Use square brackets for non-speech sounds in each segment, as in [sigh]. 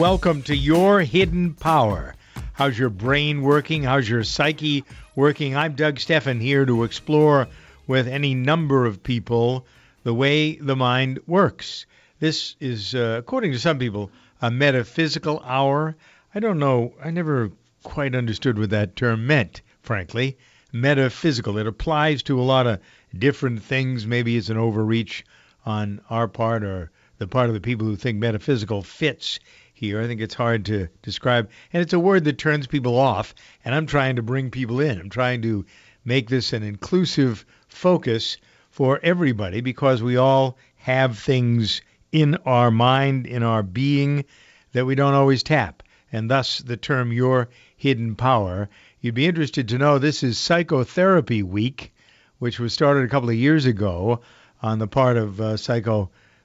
Welcome to Your Hidden Power. How's your brain working? How's your psyche working? I'm Doug Stephan here to explore with any number of people the way the mind works. This is, uh, according to some people, a metaphysical hour. I don't know. I never quite understood what that term meant, frankly. Metaphysical. It applies to a lot of different things. Maybe it's an overreach on our part or the part of the people who think metaphysical fits here. I think it's hard to describe. And it's a word that turns people off. And I'm trying to bring people in. I'm trying to make this an inclusive focus for everybody because we all have things in our mind, in our being, that we don't always tap. And thus the term your hidden power. You'd be interested to know this is Psychotherapy Week, which was started a couple of years ago on the part of uh,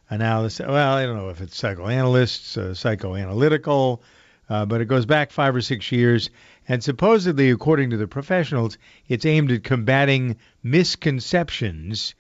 psychoanalysts. Well, I don't know if it's psychoanalysts, uh, psychoanalytical, uh, but it goes back five or six years. And supposedly, according to the professionals, it's aimed at combating misconceptions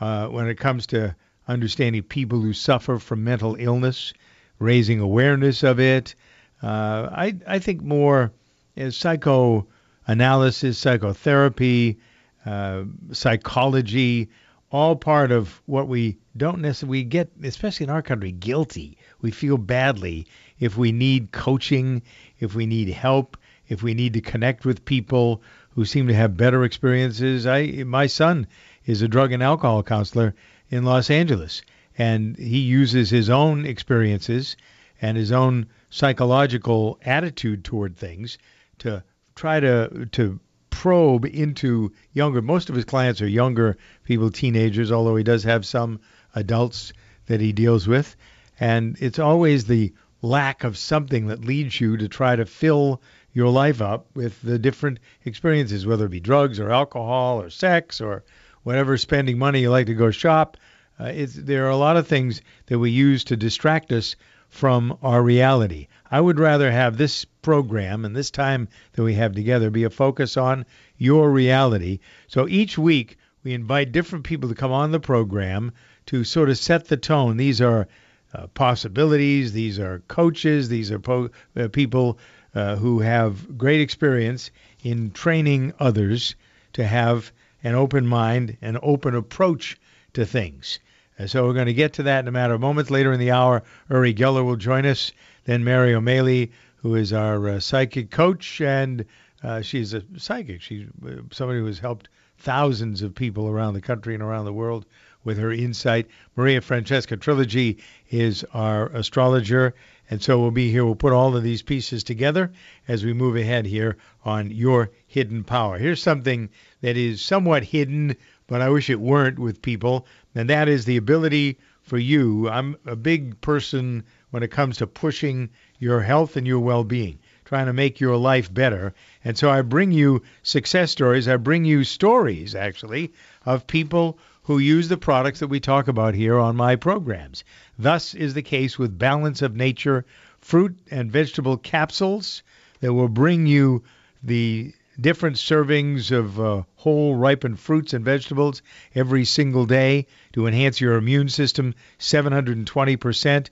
uh, when it comes to understanding people who suffer from mental illness, raising awareness of it. Uh, I, I think more as psychoanalysis, psychotherapy, uh, psychology, all part of what we don't necessarily we get, especially in our country, guilty. We feel badly if we need coaching, if we need help, if we need to connect with people who seem to have better experiences. I my son is a drug and alcohol counselor in Los Angeles, and he uses his own experiences and his own psychological attitude toward things to try to to probe into younger. Most of his clients are younger people, teenagers, although he does have some adults that he deals with, and it's always the lack of something that leads you to try to fill your life up with the different experiences, whether it be drugs or alcohol or sex or whatever spending money you like to go shop. Uh, there are a lot of things that we use to distract us from our reality. I would rather have this program and this time that we have together be a focus on your reality. So each week we invite different people to come on the program to sort of set the tone. These are uh, possibilities, these are coaches, these are po- uh, people uh, who have great experience in training others to have an open mind, an open approach to things. And so we're going to get to that in a matter of moments. Later in the hour, Uri Geller will join us. Then Mary O'Malley, who is our uh, psychic coach, and uh, she's a psychic. She's uh, somebody who has helped thousands of people around the country and around the world with her insight. Maria Francesca Trilogy is our astrologer. And so we'll be here. We'll put all of these pieces together as we move ahead here on Your Hidden Power. Here's something that is somewhat hidden, but I wish it weren't with people, and that is the ability for you. I'm a big person when it comes to pushing your health and your well-being, trying to make your life better. And so I bring you success stories. I bring you stories, actually, of people who use the products that we talk about here on my programs. Thus is the case with Balance of Nature fruit and vegetable capsules that will bring you the different servings of uh, whole ripened fruits and vegetables every single day to enhance your immune system 720%.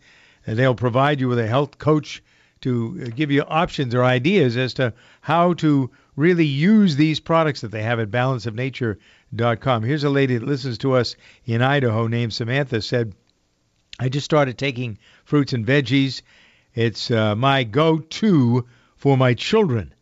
And they'll provide you with a health coach to uh, give you options or ideas as to how to really use these products that they have at balanceofnature.com. Here's a lady that listens to us in Idaho named Samantha said, I just started taking fruits and veggies. It's uh, my go-to for my children.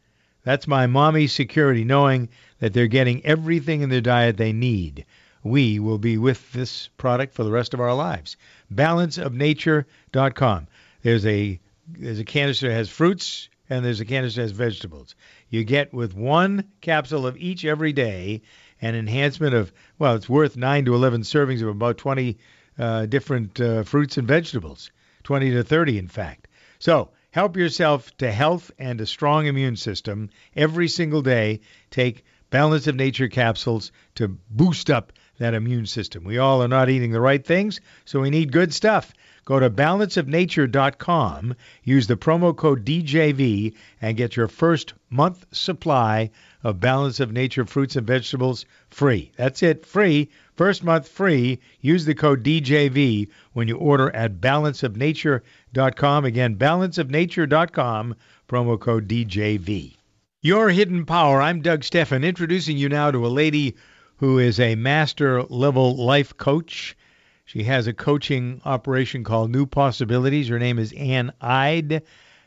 That's my mommy's security, knowing that they're getting everything in their diet they need. We will be with this product for the rest of our lives. Balanceofnature.com. There's a there's a canister that has fruits and there's a canister that has vegetables. You get with one capsule of each every day an enhancement of well, it's worth nine to eleven servings of about 20 uh, different uh, fruits and vegetables, 20 to 30 in fact. So Help yourself to health and a strong immune system every single day. Take Balance of Nature capsules to boost up that immune system. We all are not eating the right things, so we need good stuff. Go to balanceofnature.com, use the promo code DJV, and get your first month supply of Balance of Nature fruits and vegetables free. That's it, free. First month free. Use the code DJV when you order at balanceofnature.com. Again, balanceofnature.com, promo code DJV. Your Hidden Power. I'm Doug Stephan, introducing you now to a lady who is a master level life coach. She has a coaching operation called New Possibilities. Her name is Ann Ide.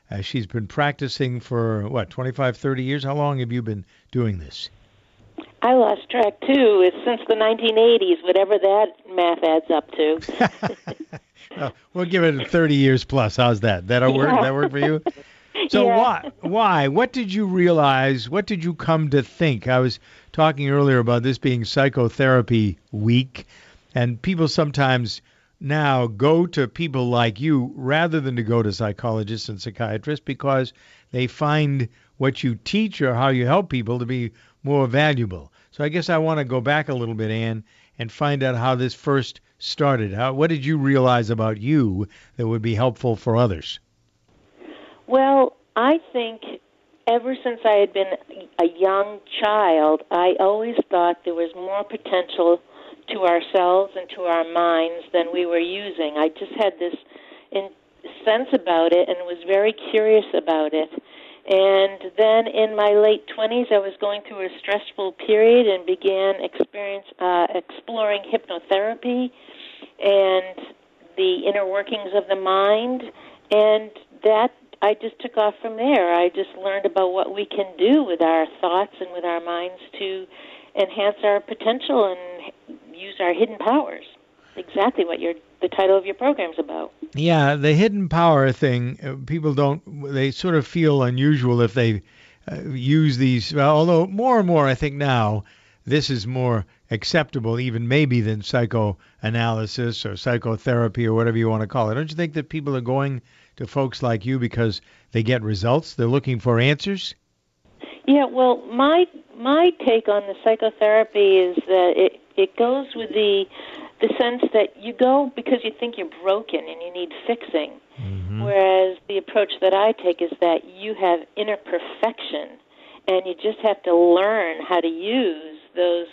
Uh, she's been practicing for, what, 25, 30 years? How long have you been doing this? I lost track too. It's since the 1980s, whatever that math adds up to. [laughs] well, [laughs] we'll give it 30 years plus. How's that? That'll work. Yeah. That work for you? [laughs] So Yeah. why? Why? What did you realize? What did you come to think? I was talking earlier about this being psychotherapy week, and people sometimes now go to people like you rather than to go to psychologists and psychiatrists because they find what you teach or how you help people to be more valuable. So I guess I want to go back a little bit, Ann, and find out how this first started. How what did you realize about you that would be helpful for others? Well, I think ever since I had been a young child, I always thought there was more potential to ourselves and to our minds than we were using. I just had this in, sense about it and was very curious about it. And then in my late 20s, I was going through a stressful period and began experience uh, exploring hypnotherapy and the inner workings of the mind. And that I just took off from there. I just learned about what we can do with our thoughts and with our minds to enhance our potential and use our hidden powers. Exactly what your the title of your program's about. Yeah, the hidden power thing, uh, people don't, they sort of feel unusual if they uh, use these, well, although more and more I think now this is more acceptable even maybe than psychoanalysis or psychotherapy or whatever you want to call it. Don't you think that people are going to folks like you because they get results? They're looking for answers? Yeah, well, my my take on the psychotherapy is that it it goes with the the sense that you go because you think you're broken and you need fixing, whereas the approach that I take is that you have inner perfection, and you just have to learn how to use those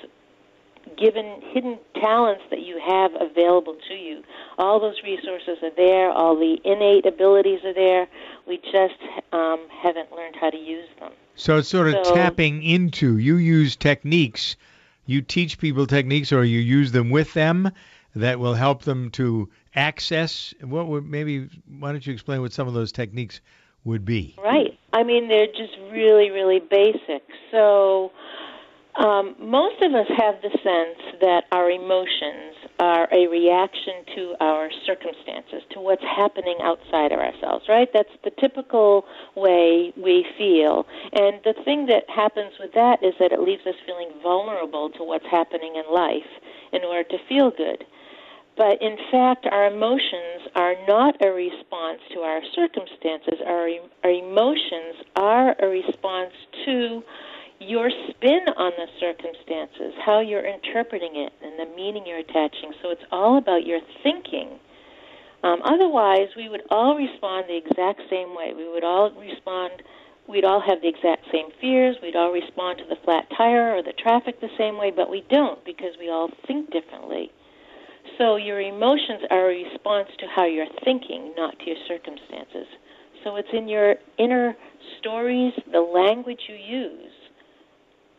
given hidden talents that you have available to you. All those resources are there. All the innate abilities are there. We just um, haven't learned how to use them. So it's sort of So- tapping into, you use techniques, you teach people techniques or you use them with them that will help them to access. What would maybe, why don't you explain what some of those techniques would be? Right. I mean, they're just really, really basic. So, um, most of us have the sense that our emotions are a reaction to our circumstances, to what's happening outside of ourselves, right? That's the typical way we feel. And the thing that happens with that is that it leaves us feeling vulnerable to what's happening in life in order to feel good. But in fact, our emotions are not a response to our circumstances. Our, our emotions are a response to your spin on the circumstances, how you're interpreting it, and the meaning you're attaching. So it's all about your thinking. Um, otherwise, we would all respond the exact same way. We would all respond, we'd all have the exact same fears, we'd all respond to the flat tire or the traffic the same way, but we don't because we all think differently. So your emotions are a response to how you're thinking, not to your circumstances. So it's in your inner stories, the language you use,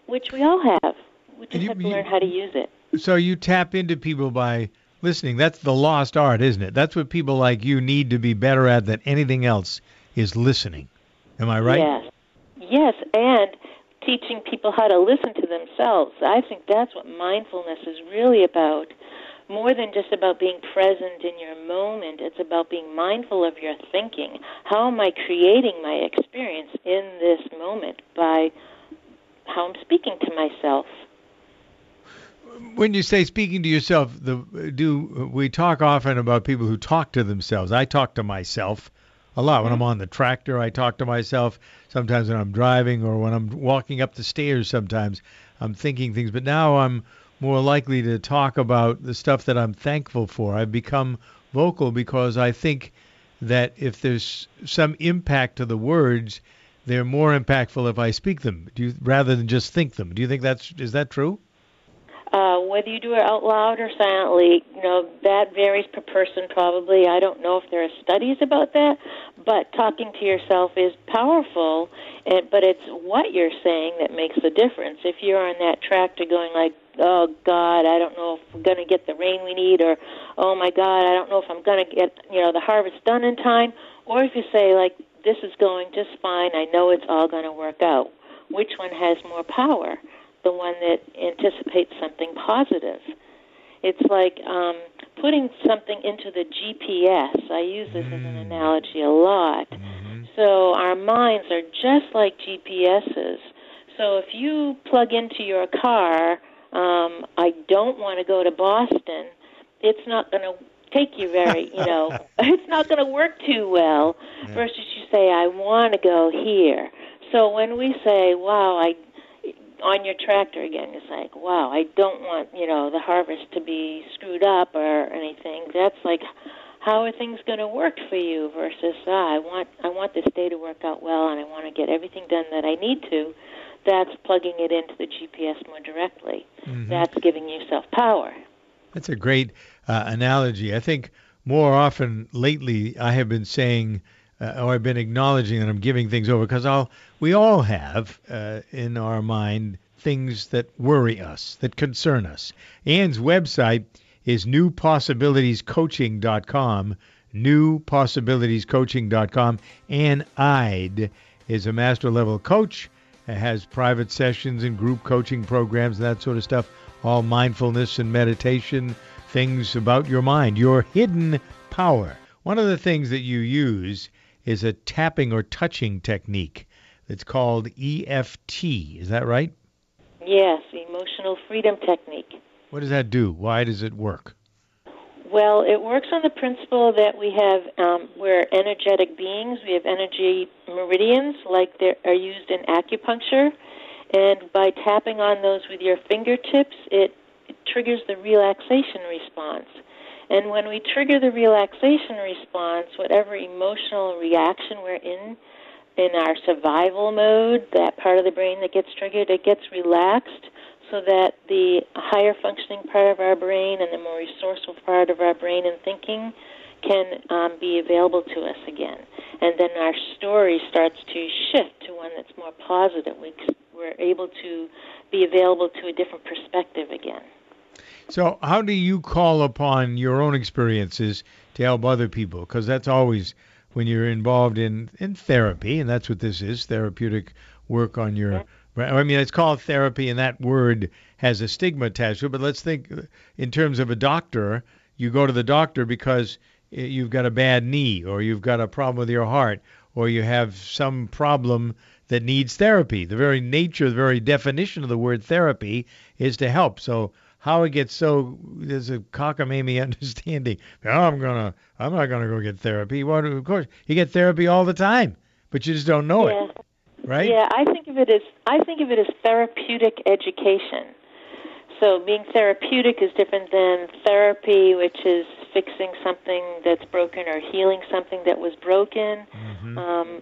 which we all have. We just you- have to you- learn how to use it. So you tap into people by listening. That's the lost art, isn't it? That's what people like you need to be better at than anything else is listening. Am I right? Yes. Yes, and teaching people how to listen to themselves. I think that's what mindfulness is really about. More than just about being present in your moment, it's about being mindful of your thinking. How am I creating my experience in this moment by how I'm speaking to myself? When you say speaking to yourself, the do we talk often about people who talk to themselves? I talk to myself a lot when I'm mm-hmm. on the tractor. I talk to myself. Sometimes when I'm driving or when I'm walking up the stairs. Sometimes I'm thinking things. But now I'm more likely to talk about the stuff that I'm thankful for. I've become vocal because I think that if there's some impact to the words, they're more impactful if I speak them, do you, rather than just think them. Do you think that's is that true? Uh, whether you do it out loud or silently, you know, that varies per person probably. I don't know if there are studies about that, but talking to yourself is powerful, and, but it's what you're saying that makes the difference. If you're on that tractor going like, oh God, I don't know if we're going to get the rain we need, or oh my God, I don't know if I'm going to get, you know, the harvest done in time, or if you say like, this is going just fine, I know it's all going to work out. Which one has more power? the one that anticipates something positive. It's like um, putting something into the GPS. I use this as an analogy a lot. So our minds are just like GPSs. So if you plug into your car, um, I don't want to go to Boston, it's not going to take you very, you know, [laughs] [laughs] it's not going to work too well versus you say, I want to go here. So when we say, wow, I on your tractor again. It's like, wow, I don't want you know the harvest to be screwed up or anything. That's like, how are things going to work for you? Versus, ah, I want I want this day to work out well, and I want to get everything done that I need to. That's plugging it into the GPS more directly. That's giving yourself power. That's a great uh, analogy. I think more often lately I have been saying, uh, or I've been acknowledging that I'm giving things over because I'll we all have uh, in our mind things that worry us, that concern us. Ann's website is newpossibilitiescoaching.com, newpossibilitiescoaching.com. Ann Ide is a master level coach, uh, has private sessions and group coaching programs and that sort of stuff, all mindfulness and meditation, things about your mind, your hidden power. One of the things that you use is a tapping or touching technique that's called EFT. Is that right? Yes, emotional freedom technique. What does that do? Why does it work? Well, it works on the principle that we have, um, we're energetic beings. We have energy meridians, like they are used in acupuncture. And by tapping on those with your fingertips, it, it triggers the relaxation response. And when we trigger the relaxation response, whatever emotional reaction we're in, in our survival mode, that part of the brain that gets triggered, it gets relaxed so that the higher functioning part of our brain and the more resourceful part of our brain and thinking can um, be available to us again. And then our story starts to shift to one that's more positive. We, we're able to be available to a different perspective again. So, how do you call upon your own experiences to help other people? Because that's always when you're involved in, in therapy, and that's what this is therapeutic work on your. I mean, it's called therapy, and that word has a stigma attached to it. But let's think in terms of a doctor. You go to the doctor because eh, you've got a bad knee, or you've got a problem with your heart, or you have some problem that needs therapy. The very nature, the very definition of the word therapy is to help. So, how it gets so there's a cockamamie [laughs] understanding. Oh, I'm gonna, I'm not gonna go get therapy. Well, of course, you get therapy all the time, but you just don't know yeah. it, right? Yeah, I think of it as I think of it as therapeutic education. So being therapeutic is different than therapy, which is fixing something that's broken or healing something that was broken. Mm-hmm. Um,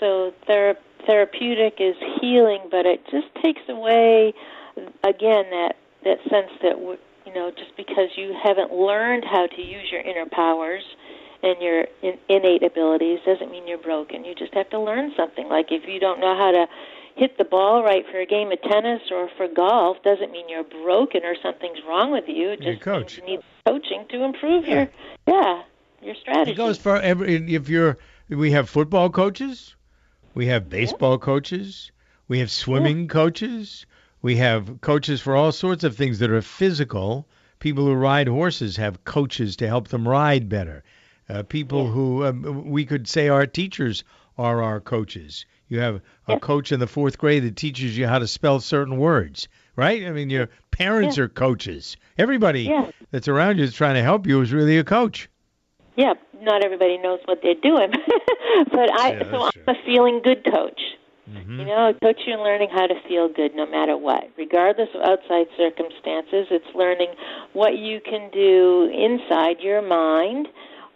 so thera- therapeutic is healing, but it just takes away again that that sense that you know just because you haven't learned how to use your inner powers and your in- innate abilities doesn't mean you're broken. You just have to learn something. Like if you don't know how to hit the ball right for a game of tennis or for golf doesn't mean you're broken or something's wrong with you. It just coach. you need coaching to improve your yeah your strategy. It goes for every. If you're, we have football coaches, we have baseball coaches, we have swimming coaches, we have coaches for all sorts of things that are physical. People who ride horses have coaches to help them ride better. Uh, people who um, we could say our teachers are our coaches. You have a coach in the fourth grade that teaches you how to spell certain words, right? I mean, your parents are coaches. Everybody Yeah. that's around you is trying to help you is really a coach. Yeah, not everybody knows what they're doing, [laughs] but I Yeah, so I'm a feeling good coach. Mm-hmm. You know, I coach you in learning how to feel good no matter what, regardless of outside circumstances. It's learning what you can do inside your mind,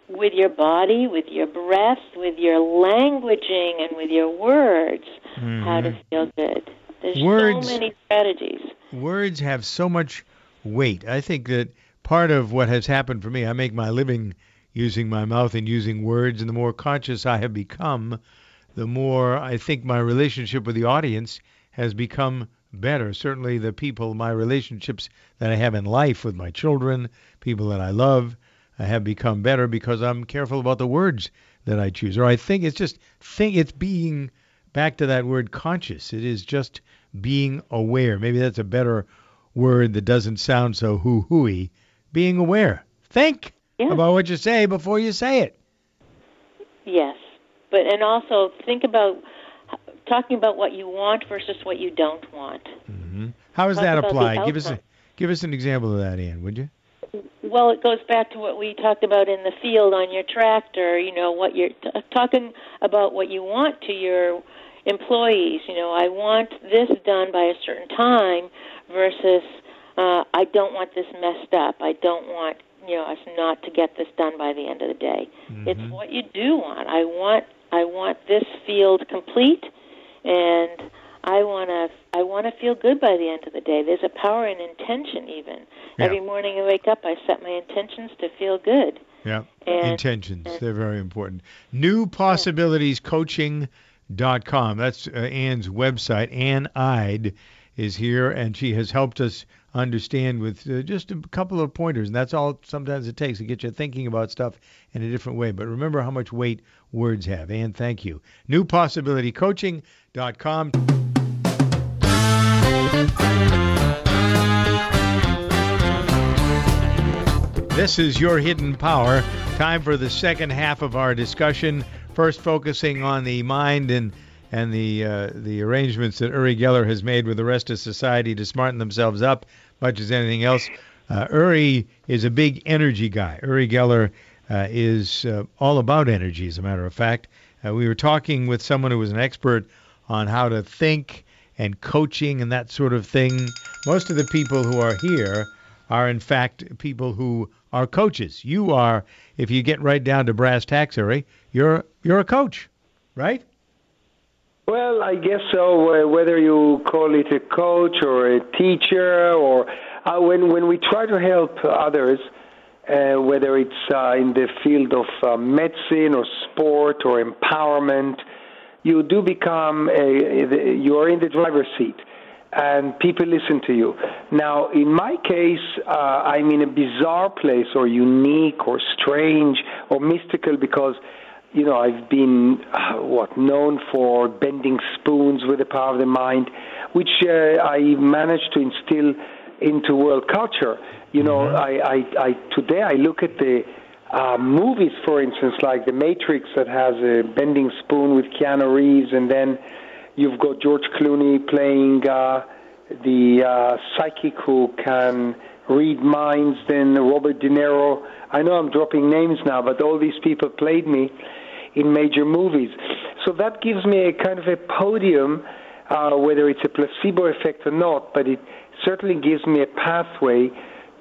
with your body, with your breath, with your languaging, and with your words, how to feel good. There's Mm-hmm. Words- so many strategies. words have so much weight. I think that part of what has happened for me, I make my living using my mouth and using words, and the more conscious I have become, the more I think my relationship with the audience has become better. Certainly, the people, my relationships that I have in life with my children, people that I love, uh, have become better because I'm careful about the words that I choose. Or I think it's just think it's being back to that word conscious. It is just being aware. Maybe that's a better word that doesn't sound so hoo hooey. Being aware. Think Yeah. about what you say before you say it. Yes, but and also think about talking about what you want versus what you don't want. How does Talk that apply? Give us a give us an example of that, Ann, would you? Well, it goes back to what we talked about in the field on your tractor. You know, what you're t- talking about what you want to your employees. You know, I want this done by a certain time versus uh, I don't want this messed up. I don't want you know us not to get this done by the end of the day. It's what you do want. I want I want this field complete, and I want to I want to feel good by the end of the day. There's a power in intention even. Yeah. Every morning I wake up, I set my intentions to feel good. Yeah. And- Intentions. They're very important. Newpossibilitiescoaching.com. That's uh, Ann's website. Ann Ide is here, and she has helped us understand with uh, just a couple of pointers. And that's all sometimes it takes to get you thinking about stuff in a different way. But remember how much weight words have. And thank you. Newpossibilitycoaching.com. This is Your Hidden Power. Time for the second half of our discussion. First, focusing on the mind and and the uh, the arrangements that Uri Geller has made with the rest of society to smarten themselves up, much as anything else. Uh, Uri is a big energy guy. Uri Geller uh, is uh, all about energy, as a matter of fact. Uh, we were talking with someone who was an expert on how to think and coaching and that sort of thing. Most of the people who are here are in fact people who are coaches. You are, if you get right down to brass tacks, Uri, you're you're a coach, right? Well, I guess so. Whether you call it a coach or a teacher, or uh, when when we try to help others, uh, whether it's uh, in the field of uh, medicine or sport or empowerment, you do become a, you are in the driver's seat, and people listen to you. Now, in my case, uh, I'm in a bizarre place, or unique, or strange, or mystical because you know, I've been uh, what known for bending spoons with the power of the mind, which uh, I managed to instill into world culture. You know, I, I, I today I look at the uh, movies, for instance, like The Matrix, that has a bending spoon with Keanu Reeves, and then you've got George Clooney playing uh, the uh, psychic who can read minds than Robert De Niro. I know I'm dropping names now, but all these people played me in major movies. So that gives me a kind of a podium, uh, whether it's a placebo effect or not, but it certainly gives me a pathway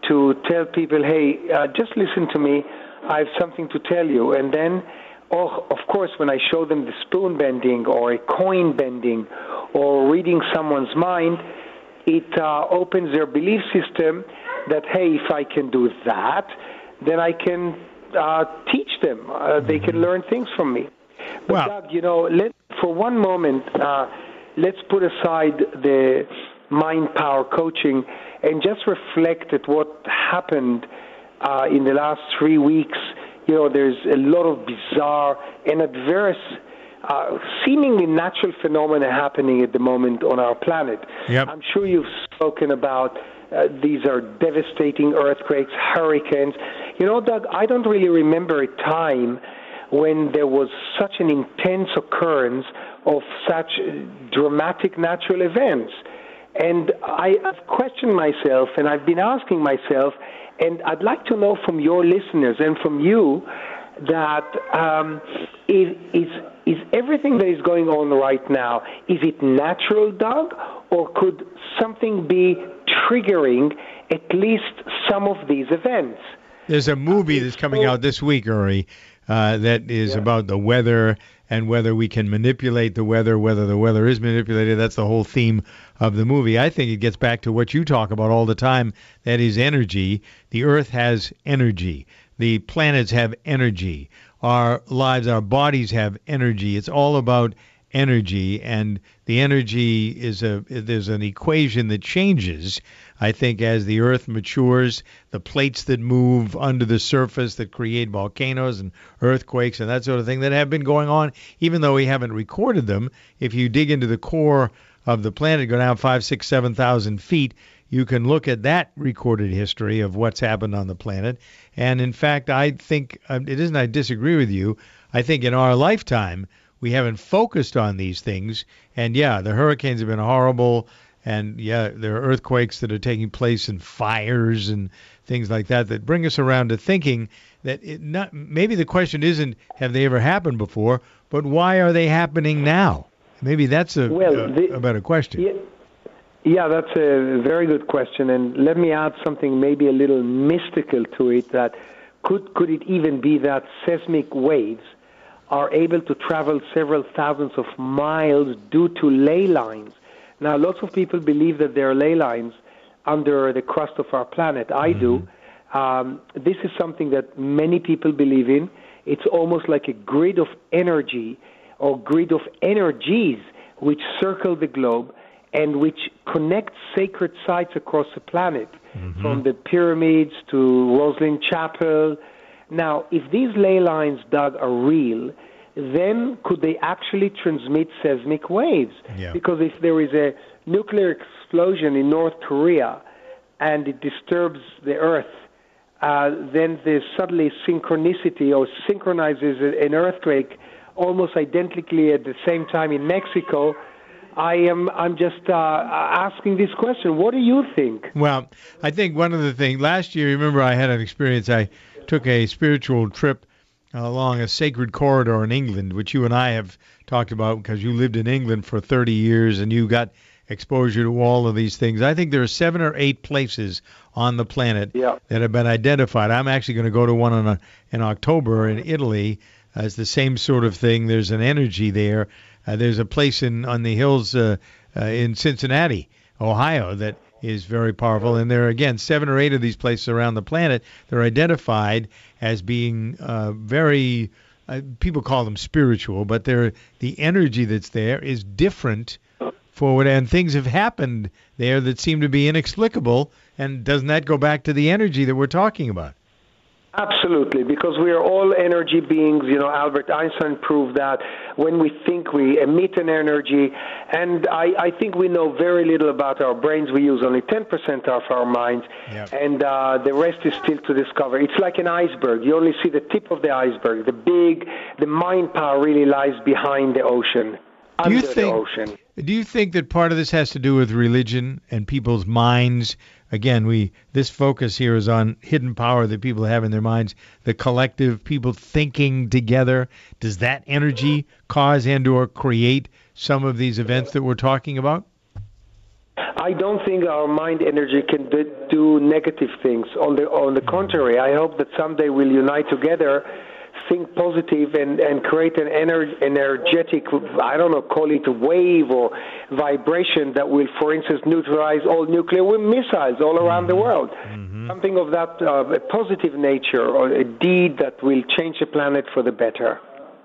to tell people, hey, uh, just listen to me. I have something to tell you. And then, oh, of course, when I show them the spoon bending or a coin bending or reading someone's mind, it uh, opens their belief system that, hey, if I can do that, then I can uh, teach them. Uh, they can learn things from me. But, Well- Doug, you know, let, for one moment, uh, let's put aside the mind power coaching and just reflect at what happened uh, in the last three weeks. You know, there's a lot of bizarre and adverse, uh, seemingly natural phenomena happening at the moment on our planet. Yep. I'm sure you've spoken about uh, these are devastating earthquakes, hurricanes. You know, Doug, I don't really remember a time when there was such an intense occurrence of such dramatic natural events. And I've questioned myself and I've been asking myself, and I'd like to know from your listeners and from you that um, is, is, is everything that is going on right now, is it natural, Doug, or could something be triggering at least some of these events? There's a movie that's coming out this week, Uri, uh, that is about the weather and whether we can manipulate the weather, whether the weather is manipulated. That's the whole theme of the movie. I think it gets back to what you talk about all the time that is energy. The Earth has energy, the planets have energy, our lives, our bodies have energy. It's all about energy and the energy is a there's an equation that changes i think as the earth matures the plates that move under the surface that create volcanoes and earthquakes and that sort of thing that have been going on even though we haven't recorded them if you dig into the core of the planet go down five six seven thousand feet you can look at that recorded history of what's happened on the planet and in fact i think um, it isn't i disagree with you i think in our lifetime we haven't focused on these things. And yeah, the hurricanes have been horrible. And yeah, there are earthquakes that are taking place and fires and things like that that bring us around to thinking that it not maybe the question isn't have they ever happened before, but why are they happening now? Maybe that's a, Well, a, the- a better question. Yeah, yeah, that's a very good question, and let me add something maybe a little mystical to it. That could could it even be that seismic waves are able to travel several thousands of miles due to ley lines? Now, lots of people believe that there are ley lines under the crust of our planet. I do. Um, this is something that many people believe in. It's almost like a grid of energy or grid of energies which circle the globe and which connect sacred sites across the planet, from the pyramids to Rosslyn Chapel. Now, if these ley lines, Doug, are real, then could they actually transmit seismic waves? Yeah. Because if there is a nuclear explosion in North Korea and it disturbs the Earth, uh, then there's suddenly synchronicity or synchronizes an earthquake almost identically at the same time in Mexico. I am I'm just uh, asking this question. What do you think? Well, I think one of the things last year, remember, I had an experience. I took a spiritual trip along a sacred corridor in England, which you and I have talked about because you lived in England for 30 years and you got exposure to all of these things. I think there are seven or eight places on the planet Yeah. that have been identified. I'm actually going to go to one in, a, in October in Italy. Uh, it's the same sort of thing. There's an energy there. Uh, there's a place in on the hills uh, uh, in Cincinnati, Ohio, that is very powerful. And there are again seven or eight of these places around the planet. They're identified as being uh, very. Uh, people call them spiritual, but they're the energy that's there is different for and things have happened there that seem to be inexplicable and doesn't that go back to the energy that we're talking about Absolutely, because we are all energy beings. You know, Albert Einstein proved that when we think, we emit an energy. And I, I think we know very little about our brains. We use only 10% of our minds, Yep. and uh, the rest is still to discover. It's like an iceberg. You only see the tip of the iceberg. The big, the mind power really lies behind the ocean, Do you think- the ocean. Do you think that part of this has to do with religion and people's minds? Again, we this focus here is on hidden power that people have in their minds, the collective people thinking together. Does that energy cause and or create some of these events that we're talking about? I don't think our mind energy can do negative things. On the on the contrary, I hope that someday we'll unite together, think positive, and and create an ener- energetic I don't know call it wave or vibration that will, for instance, neutralize all nuclear missiles all around the world. Something of that uh, a positive nature or a deed that will change the planet for the better.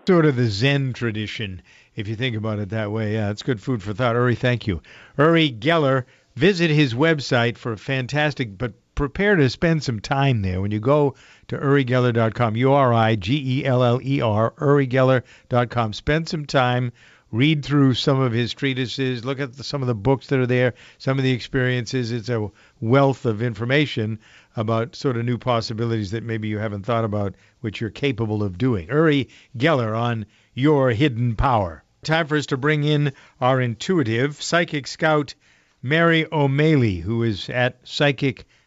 Sort of the Zen tradition, if you think about it that way. Yeah, it's good food for thought. Uri, thank you. Uri Geller, visit his website for fantastic, but prepare to spend some time there. When you go to urigeller.com, U R I G E L L E R, urigeller.com, spend some time, read through some of his treatises, look at the, some of the books that are there, some of the experiences. It's a wealth of information about sort of new possibilities that maybe you haven't thought about, which you're capable of doing. Uri Geller on Your Hidden Power. Time for us to bring in our intuitive psychic scout, Mary O'Malley, who is at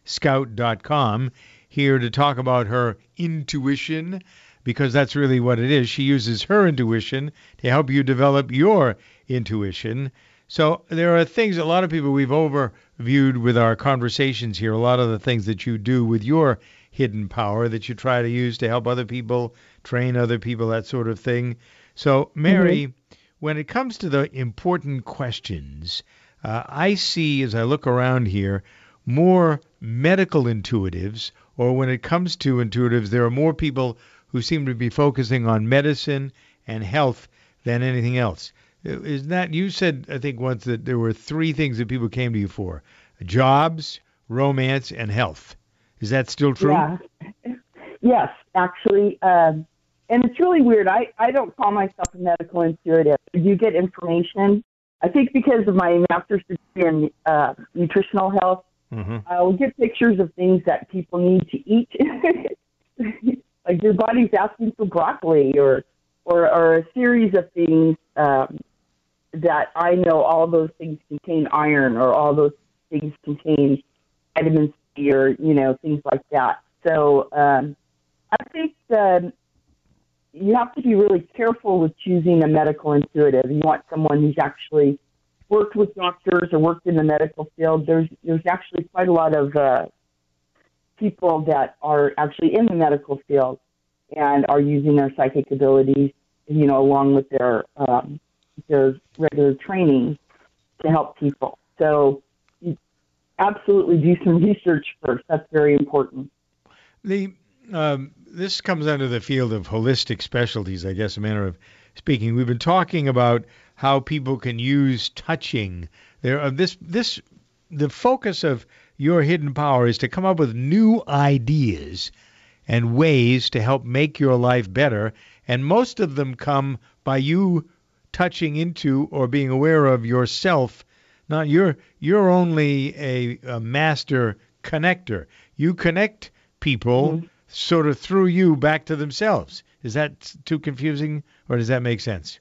psychicscout.com, here to talk about her intuition, because that's really what it is. She uses her intuition to help you develop your intuition. So there are things a lot of people we've overviewed with our conversations here, a lot of the things that you do with your hidden power that you try to use to help other people, train other people, that sort of thing. So, Mary, when it comes to the important questions, uh, I see as I look around here more medical intuitives, or when it comes to intuitives, there are more people who seem to be focusing on medicine and health than anything else. Is that you said I think once that there were three things that people came to you for: jobs, romance, and health. Is that still true? Yeah. Yes, actually. Um, and it's really weird. I, I don't call myself a medical intuitive. You get information. I think because of my master's degree in uh, nutritional health, Mhm. I'll get pictures of things that people need to eat. [laughs] like your body's asking for broccoli or, or, or a series of things um, that I know all those things contain iron or all those things contain vitamin C or, you know, things like that. So um, I think that you have to be really careful with choosing a medical intuitive. You want someone who's actually worked with doctors or worked in the medical field. There's there's actually quite a lot of uh, people that are actually in the medical field and are using their psychic abilities, you know, along with their um, their regular training to help people. So absolutely do some [laughs] research first. That's very important. The um, this comes under the field of holistic specialties, I guess, a manner of speaking. We've been talking about how people can use touching. There, uh, this this the focus of your hidden power is to come up with new ideas and ways to help make your life better, and most of them come by you touching into or being aware of yourself. Not you're you're only a, a master connector. You connect people sort of through you back to themselves. Is that too confusing, or does that make sense?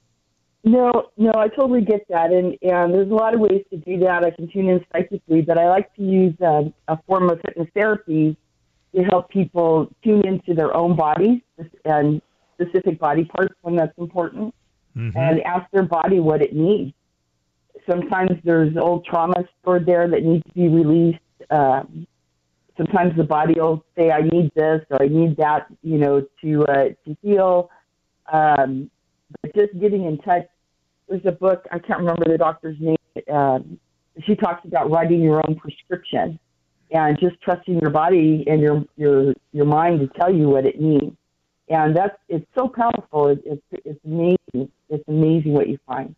No, no, I totally get that, and and there's a lot of ways to do that. I can tune in psychically, but I like to use um, a form of hypnotherapy to help people tune into their own bodies and specific body parts when that's important, and ask their body what it needs. Sometimes there's old trauma stored there that needs to be released. Um, sometimes the body will say, "I need this" or "I need that," you know, to uh, to heal. Um, but just getting in touch. There's a book I can't remember the doctor's name. Um, she talks about writing your own prescription and just trusting your body and your your your mind to tell you what it needs. And that's it's so powerful. It, it's it's amazing. It's amazing what you find.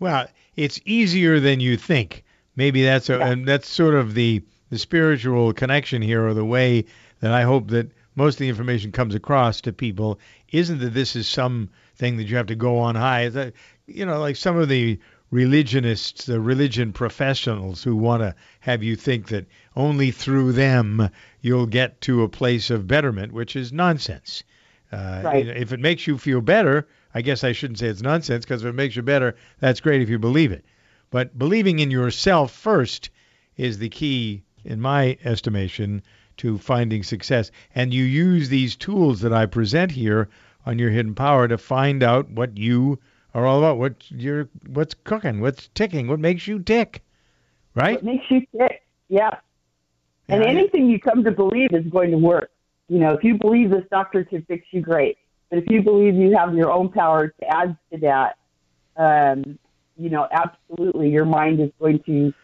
Well, it's easier than you think. Maybe that's a, and that's sort of the the spiritual connection here, or the way that I hope that most of the information comes across to people. Isn't that this is some thing that you have to go on high? Is that, you know, like some of the religionists, the religion professionals who want to have you think that only through them you'll get to a place of betterment, which is nonsense. Uh, Right. If it makes you feel better, I guess I shouldn't say it's nonsense because if it makes you better, that's great if you believe it. But believing in yourself first is the key, in my estimation, to finding success. And you use these tools that I present here on your hidden power to find out what you are all about, what you're, what's cooking, what's ticking, what makes you tick, right? What makes you tick? Yeah. And Yeah, I- anything you come to believe is going to work. You know, if you believe this doctor can fix you, great. But if you believe you have your own power to add to that, um, you know, absolutely, your mind is going to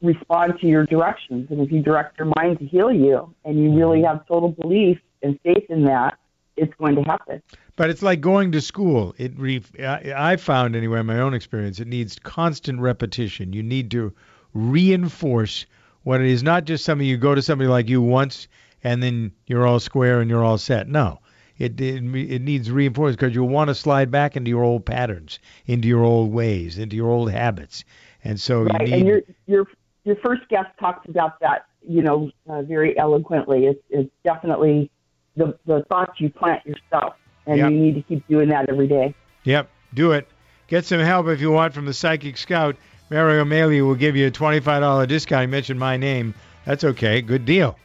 respond to your directions. And if you direct your mind to heal you, and you really have total belief and faith in that, it's going to happen. But it's like going to school. It re- I, I found anyway in my own experience, it needs constant repetition. You need to reinforce what it is. Not just something you go to somebody like you once and then you're all square and you're all set. No, it it, it needs reinforced because you'll want to slide back into your old patterns, into your old ways, into your old habits. And so right. you need. And your your your first guest talked about that, you know, uh, very eloquently. It's, it's definitely the the thoughts you plant yourself, and Yep. you need to keep doing that every day. Yep, do it. Get some help if you want from the Psychic Scout. Mary O'Malley will give you a $25 discount. You mentioned my name. That's okay. Good deal.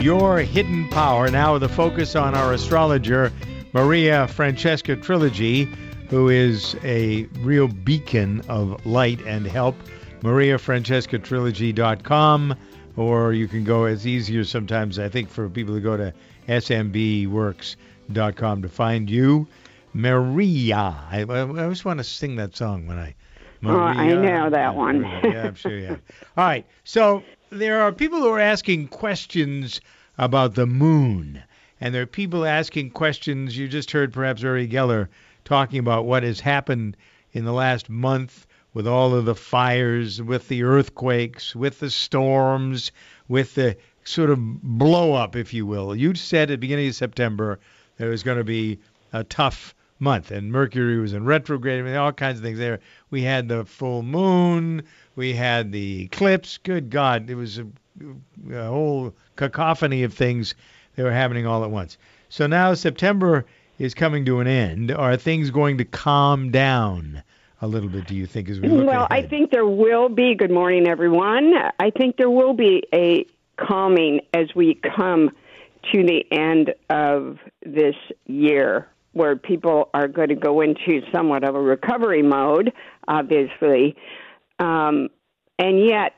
Your hidden power now with a focus on our astrologer, Maria Francesca Trilogy, who is a real beacon of light and help. MariaFrancescaTrilogy.com, or you can go, it's easier sometimes, I think, for people to go to SMBWorks.com to find you. Maria. I, I always want to sing that song when I. Oh, I know that one. yeah, I'm sure you have. All right. So there are people who are asking questions about the moon. And there are people asking questions. You just heard perhaps Uri Geller talking about what has happened in the last month with all of the fires, with the earthquakes, with the storms, with the sort of blow up, if you will. You said at the beginning of September there was going to be a tough month, and Mercury was in retrograde, mean, all kinds of things there. We had the full moon, we had the eclipse. Good God, it was a, a whole cacophony of things that were happening all at once. So now September is coming to an end. Are things going to calm down a little bit? Do you think as we look Well, I think there will be. Good morning, everyone. I think there will be a calming as we come to the end of this year, where people are going to go into somewhat of a recovery mode, obviously. Um, and yet,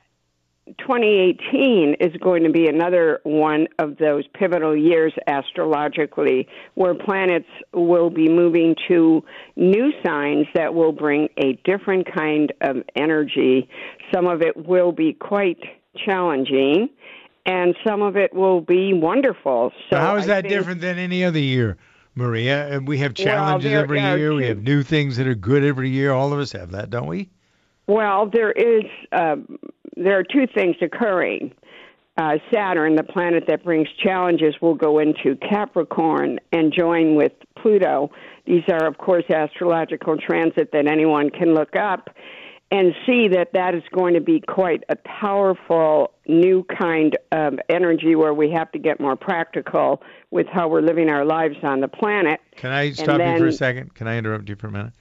2018 is going to be another one of those pivotal years astrologically where planets will be moving to new signs that will bring a different kind of energy. Some of it will be quite challenging and some of it will be wonderful. So So how is I that think- different than any other year, Maria? Uh, We have Well, challenges there every year. We have new things that are good every year. All of us have that, don't we? Well, there is um, there are two things occurring. Uh, Saturn, the planet that brings challenges, will go into Capricorn and join with Pluto. These are, of course, astrological transit that anyone can look up and see that that is going to be quite a powerful new kind of energy where we have to get more practical with how we're living our lives on the planet. Can I stop you for a second? Can I interrupt you for a minute?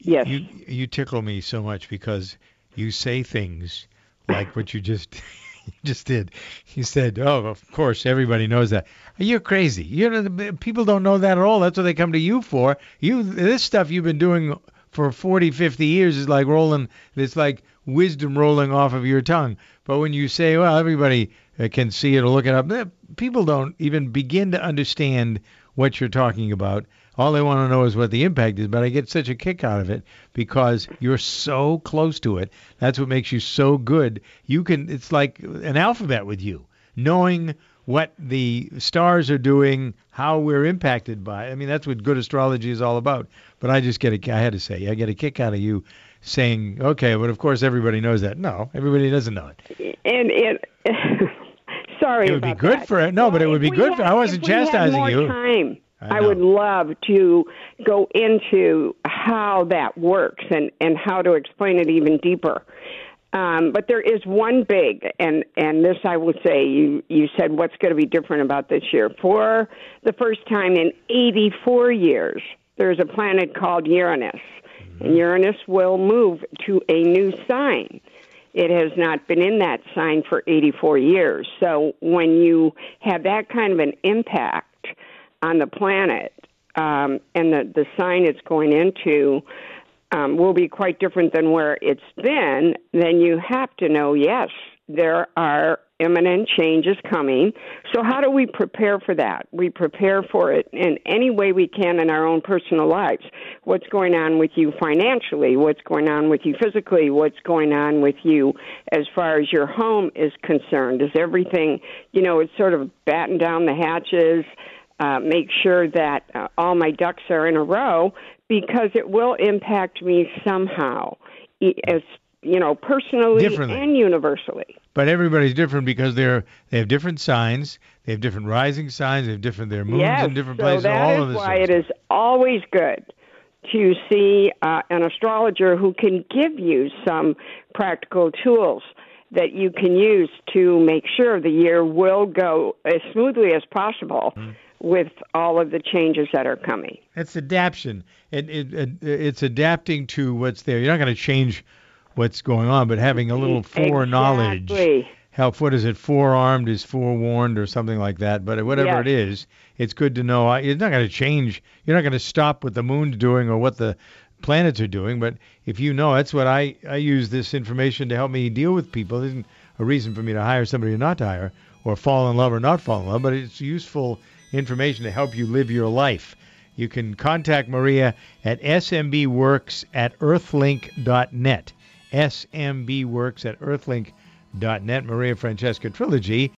Yes. You you tickle me so much because you say things like what you just [laughs] you just did. You said, "Oh, of course, everybody knows that." You're crazy. You know, people don't know that at all. That's what they come to you for. You this stuff you've been doing for 40, 50 years is like rolling. It's like wisdom rolling off of your tongue. But when you say, "Well, everybody uh, can see it or look it up," eh, people don't even begin to understand what you're talking about. All they want to know is what the impact is, but I get such a kick out of it because you're so close to it. That's what makes you so good. You can it's like an alphabet with you, knowing what the stars are doing, how we're impacted by. it. I mean, that's what good astrology is all about. But I just get a I had to say, I get a kick out of you saying, "Okay, but of course everybody knows that." No, everybody doesn't know it. and it [laughs] sorry It would be good that. for it. no, but it would be good for I wasn't had chastising you. time I I, would love to go into how that works and and how to explain it even deeper Um, but there is one big, and and this I will say. You you said what's going to be different about this year? For the first time in 84 years, there's a planet called Uranus, and Uranus will move to a new sign. It has not been in that sign for 84 years. So when you have that kind of an impact on the planet um, and the the sign it's going into um, will be quite different than where it's been, then you have to know yes, there are imminent changes coming. So, how do we prepare for that? We prepare for it in any way we can in our own personal lives. What's going on with you financially? What's going on with you physically? What's going on with you as far as your home is concerned? Is everything, you know, it's sort of batten down the hatches? Uh, make sure that uh, all my ducks are in a row because it will impact me somehow, as you know, personally and universally. But everybody's different because they're they have different signs. They have different rising signs. They have different their moons yes, in different so places. that all is of this. why it is always good to see uh, an astrologer who can give you some practical tools that you can use to make sure the year will go as smoothly as possible Mm-hmm. With all of the changes that are coming. It's adaptation. It, it, it it's adapting to what's there. You're not going to change what's going on, but having a little foreknowledge. Exactly. Help. What is it? Forearmed is forewarned, or something like that. But whatever Yes. it is, it's good to know. I- It's not going to change. You're not going to stop what the moon's doing or what the planets are doing. But if you know, that's what I I use this information to help me deal with people. There isn't a reason for me to hire somebody or not to hire, or fall in love or not fall in love. But it's useful information to help you live your life. You can contact Maria at smbworks at earthlink.net. smbworks at earthlink.net. Maria Francesca Trilogy.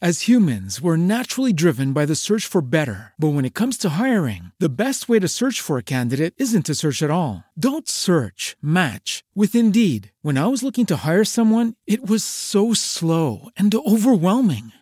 As humans, we're naturally driven by the search for better. But when it comes to hiring, the best way to search for a candidate isn't to search at all. Don't search, match with Indeed. When I was looking to hire someone, it was so slow and overwhelming.